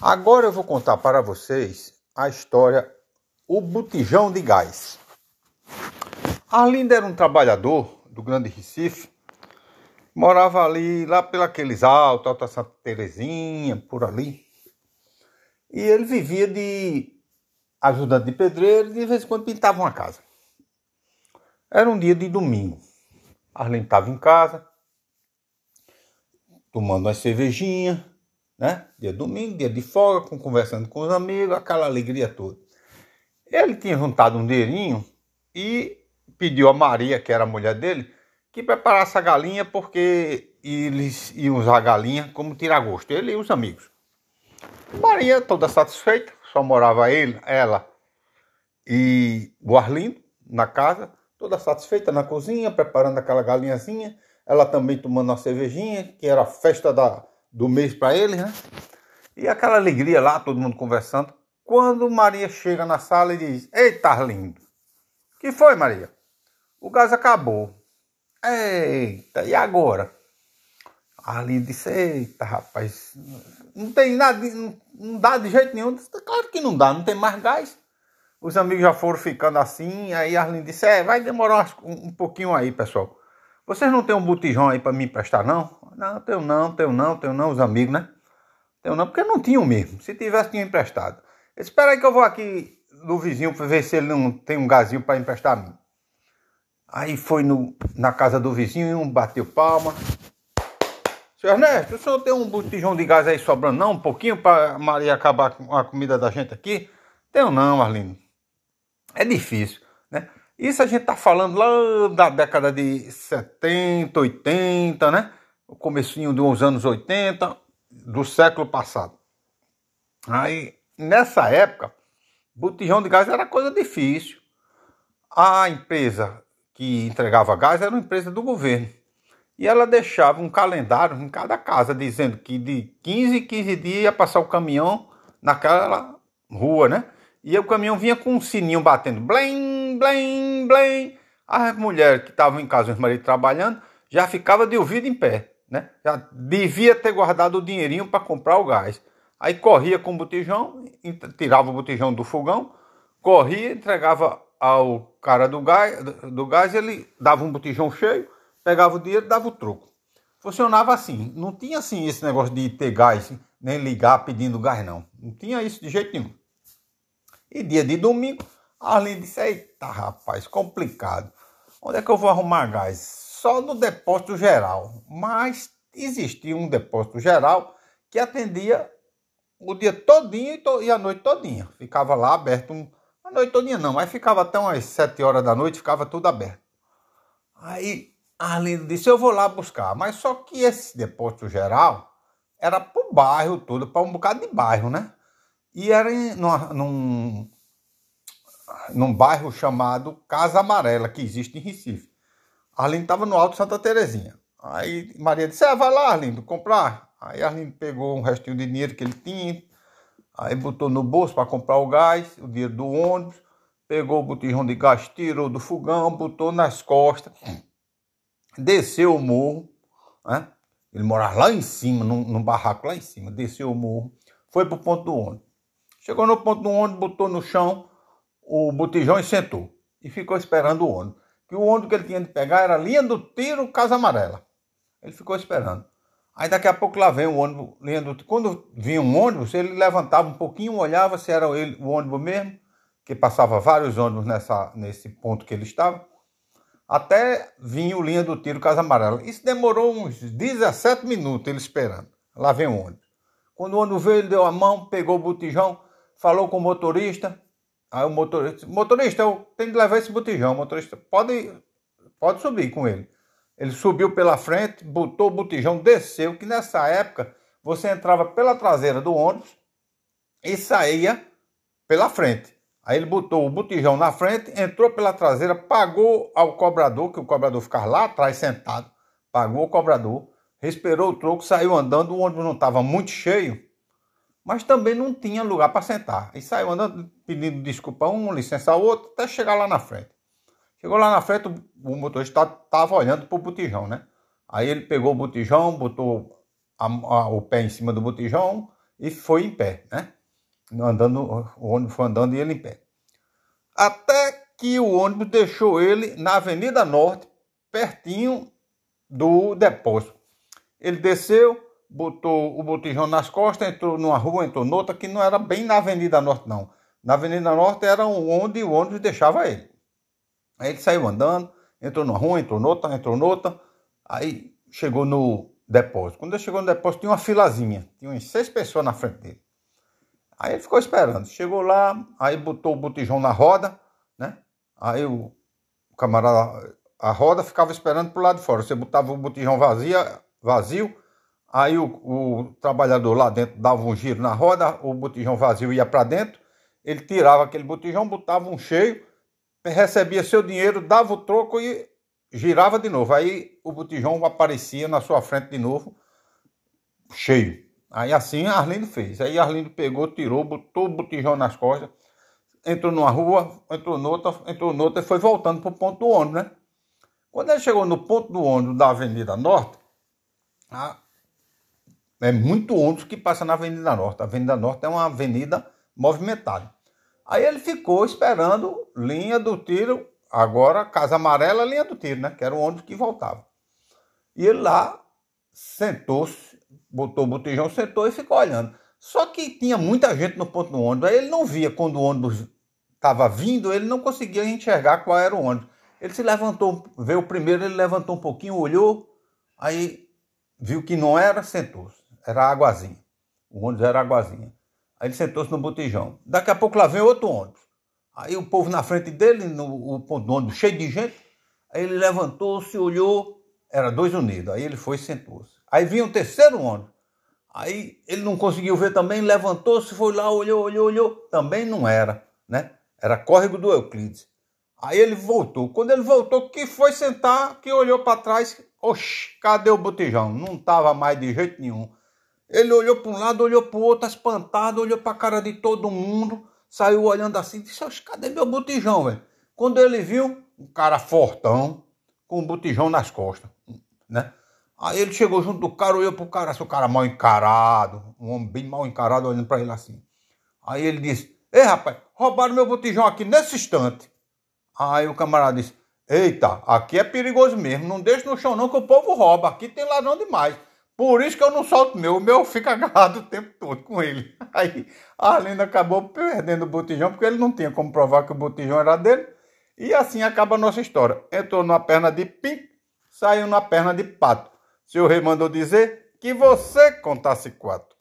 Agora eu vou contar para vocês a história O Botijão de Gás. Arlindo era um trabalhador do Grande Recife, morava ali, lá pelaqueles altos, Alta Santa Terezinha, por ali. E ele vivia de ajudante de pedreiro e de vez em quando pintava uma casa. Era um dia de domingo. Arlindo estava em casa, tomando uma cervejinha, né? Dia domingo, dia de folga, conversando com os amigos, aquela alegria toda. Ele tinha juntado um dinheirinho e pediu a Maria, que era a mulher dele, que preparasse a galinha porque eles iam usar a galinha como tiragosto, ele e os amigos. Maria, toda satisfeita, só morava ele, ela e o Arlindo na casa, toda satisfeita na cozinha, preparando aquela galinhazinha, ela também tomando uma cervejinha, que era a festa da, do mês para eles, né? E aquela alegria lá, todo mundo conversando. Quando Maria chega na sala e diz: Eita, lindo! que foi, Maria? O gás acabou. Eita, e agora? Arlindo disse: Eita, rapaz, não tem nada, não, não dá de jeito nenhum. Disse, claro que não dá, não tem mais gás. Os amigos já foram ficando assim. Aí Arlindo disse: É, vai demorar um, um pouquinho aí, pessoal. Vocês não tem um botijão aí para me emprestar, não? Não, tenho não, tenho não, tenho não, os amigos, né? Tenho não, porque não tinham mesmo. Se tivesse, tinha emprestado. Espera aí que eu vou aqui no vizinho para ver se ele não tem um gazinho para emprestar a mim. Aí foi no, na casa do vizinho, um bateu palma. Senhor Ernesto, o senhor tem um botijão de gás aí sobrando não? Um pouquinho para Maria acabar com a comida da gente aqui? Tenho não, Arlindo. É difícil, né? Isso a gente está falando lá da década de 70, 80, né? O comecinho dos anos 80 do século passado. Aí, nessa época, botijão de gás era coisa difícil. A empresa que entregava gás era uma empresa do governo. E ela deixava um calendário em cada casa, dizendo que de 15 em 15 dias ia passar o caminhão naquela rua, né? E o caminhão vinha com um sininho batendo, blém, blém, blém. As mulheres que estavam em casa, os maridos trabalhando, já ficava de ouvido em pé, né? Já devia ter guardado o dinheirinho para comprar o gás. Aí corria com o botijão, tirava o botijão do fogão, corria, entregava ao cara do gás, do gás, ele dava um botijão cheio, pegava o dinheiro, dava o troco. Funcionava assim. Não tinha assim esse negócio de ter gás, nem ligar pedindo gás, não. Não tinha isso de jeito nenhum. E dia de domingo, Arlindo disse: Eita, rapaz, complicado. Onde é que eu vou arrumar gás? Só no depósito geral. Mas existia um depósito geral que atendia o dia todinho e a noite todinha. Ficava lá aberto um, a noite todinha não, mas ficava até umas sete horas da noite, ficava tudo aberto. Aí Arlindo disse: Eu vou lá buscar. Mas só que esse depósito geral era para o bairro todo, para um bocado de bairro, né? E era em, numa, num, num bairro chamado Casa Amarela, que existe em Recife. Arlindo estava no Alto Santa Terezinha. Aí Maria disse: ah, vai lá, Arlindo, comprar. Aí Arlindo pegou um restinho de dinheiro que ele tinha, aí botou no bolso para comprar o gás, o dinheiro do ônibus, pegou o botijão de gás, tirou do fogão, botou nas costas, desceu o morro, né? ele morava lá em cima, num, num barraco lá em cima, desceu o morro, foi para o ponto do ônibus. Chegou no ponto do ônibus, botou no chão o botijão e sentou. E ficou esperando o ônibus. Que o ônibus que ele tinha de pegar era a linha do tiro Casa Amarela. Ele ficou esperando. Aí daqui a pouco lá vem o ônibus, linha do Quando vinha um ônibus, ele levantava um pouquinho, olhava se era ele, o ônibus mesmo, que passava vários ônibus nessa, nesse ponto que ele estava, até vinha o linha do tiro Casa Amarela. Isso demorou uns 17 minutos ele esperando. Lá vem o ônibus. Quando o ônibus veio, ele deu a mão, pegou o botijão, falou com o motorista. Aí o motorista, motorista, eu tenho que levar esse botijão. O motorista, pode, pode subir com ele. Ele subiu pela frente, botou o botijão, desceu, que nessa época você entrava pela traseira do ônibus e saía pela frente. Aí ele botou o botijão na frente, entrou pela traseira, pagou ao cobrador, que o cobrador ficava lá atrás sentado, pagou o cobrador, respirou o troco, saiu andando, o ônibus não estava muito cheio, mas também não tinha lugar para sentar. E saiu andando, pedindo desculpa a um, licença ao outro, até chegar lá na frente. Chegou lá na frente, o motorista estava olhando para o botijão, né? Aí ele pegou o botijão, botou a, a, o pé em cima do botijão e foi em pé, né? Andando, o ônibus foi andando e ele em pé. Até que o ônibus deixou ele na Avenida Norte, pertinho do depósito. Ele desceu, botou o botijão nas costas, entrou numa rua, entrou noutra, que não era bem na Avenida Norte, não. Na Avenida Norte era onde o ônibus deixava ele. Aí ele saiu andando, entrou numa rua, entrou noutra, entrou noutra, aí chegou no depósito. Quando ele chegou no depósito, tinha uma filazinha, tinha umas seis pessoas na frente dele. Aí ele ficou esperando. Chegou lá, aí botou o botijão na roda, né? Aí o camarada, a roda ficava esperando pro lado de fora. Você botava o botijão vazio, vazio aí o, o trabalhador lá dentro dava um giro na roda, o botijão vazio ia para dentro, ele tirava aquele botijão, botava um cheio, recebia seu dinheiro, dava o troco e girava de novo. Aí o botijão aparecia na sua frente de novo, cheio. Aí assim Arlindo fez. Aí Arlindo pegou, tirou, botou o botijão nas costas, entrou numa rua, entrou noutra, entrou noutra e foi voltando para o ponto do ônibus, né? Quando ele chegou no ponto do ônibus da Avenida Norte, a, é muito ônibus que passa na Avenida Norte. A Avenida Norte é uma avenida movimentada. Aí ele ficou esperando linha do tiro, agora Casa Amarela, linha do tiro, né? Que era o ônibus que voltava. E ele lá sentou-se, botou o botijão, sentou e ficou olhando. Só que tinha muita gente no ponto do ônibus. Aí ele não via quando o ônibus estava vindo, ele não conseguia enxergar qual era o ônibus. Ele se levantou, veio o primeiro, ele levantou um pouquinho, olhou, aí viu que não era, sentou-se. Era águazinha. O ônibus era águazinha. Aí ele sentou-se no botijão. Daqui a pouco lá vem outro ônibus. Aí o povo na frente dele, no ponto do ônibus cheio de gente. Aí ele levantou-se, olhou, era dois unidos. Aí ele foi e sentou-se. Aí vinha um terceiro ônibus. Aí ele não conseguiu ver também, levantou-se, foi lá, olhou, olhou, olhou. Também não era, né? Era córrego do Euclides. Aí ele voltou. Quando ele voltou, que foi sentar, que olhou para trás, oxe, cadê o botijão? Não estava mais de jeito nenhum. Ele olhou para um lado, olhou para o outro, espantado, olhou para a cara de todo mundo, saiu olhando assim, disse, cadê meu botijão, velho? Quando ele viu, um cara fortão, com um botijão nas costas, né? Aí ele chegou junto do cara, olhou pro cara, seu cara mal encarado, um homem bem mal encarado, olhando para ele assim. Aí ele disse, ei rapaz, roubaram meu botijão aqui nesse instante. Aí o camarada disse: Eita, aqui é perigoso mesmo, não deixa no chão não que o povo rouba, aqui tem ladrão demais. Por isso que eu não solto meu, o meu fica agarrado o tempo todo com ele. Aí a Arlindo acabou perdendo o botijão, porque ele não tinha como provar que o botijão era dele. E assim acaba a nossa história. Entrou numa perna de pim, saiu na perna de pato. Seu rei mandou dizer que você contasse quatro.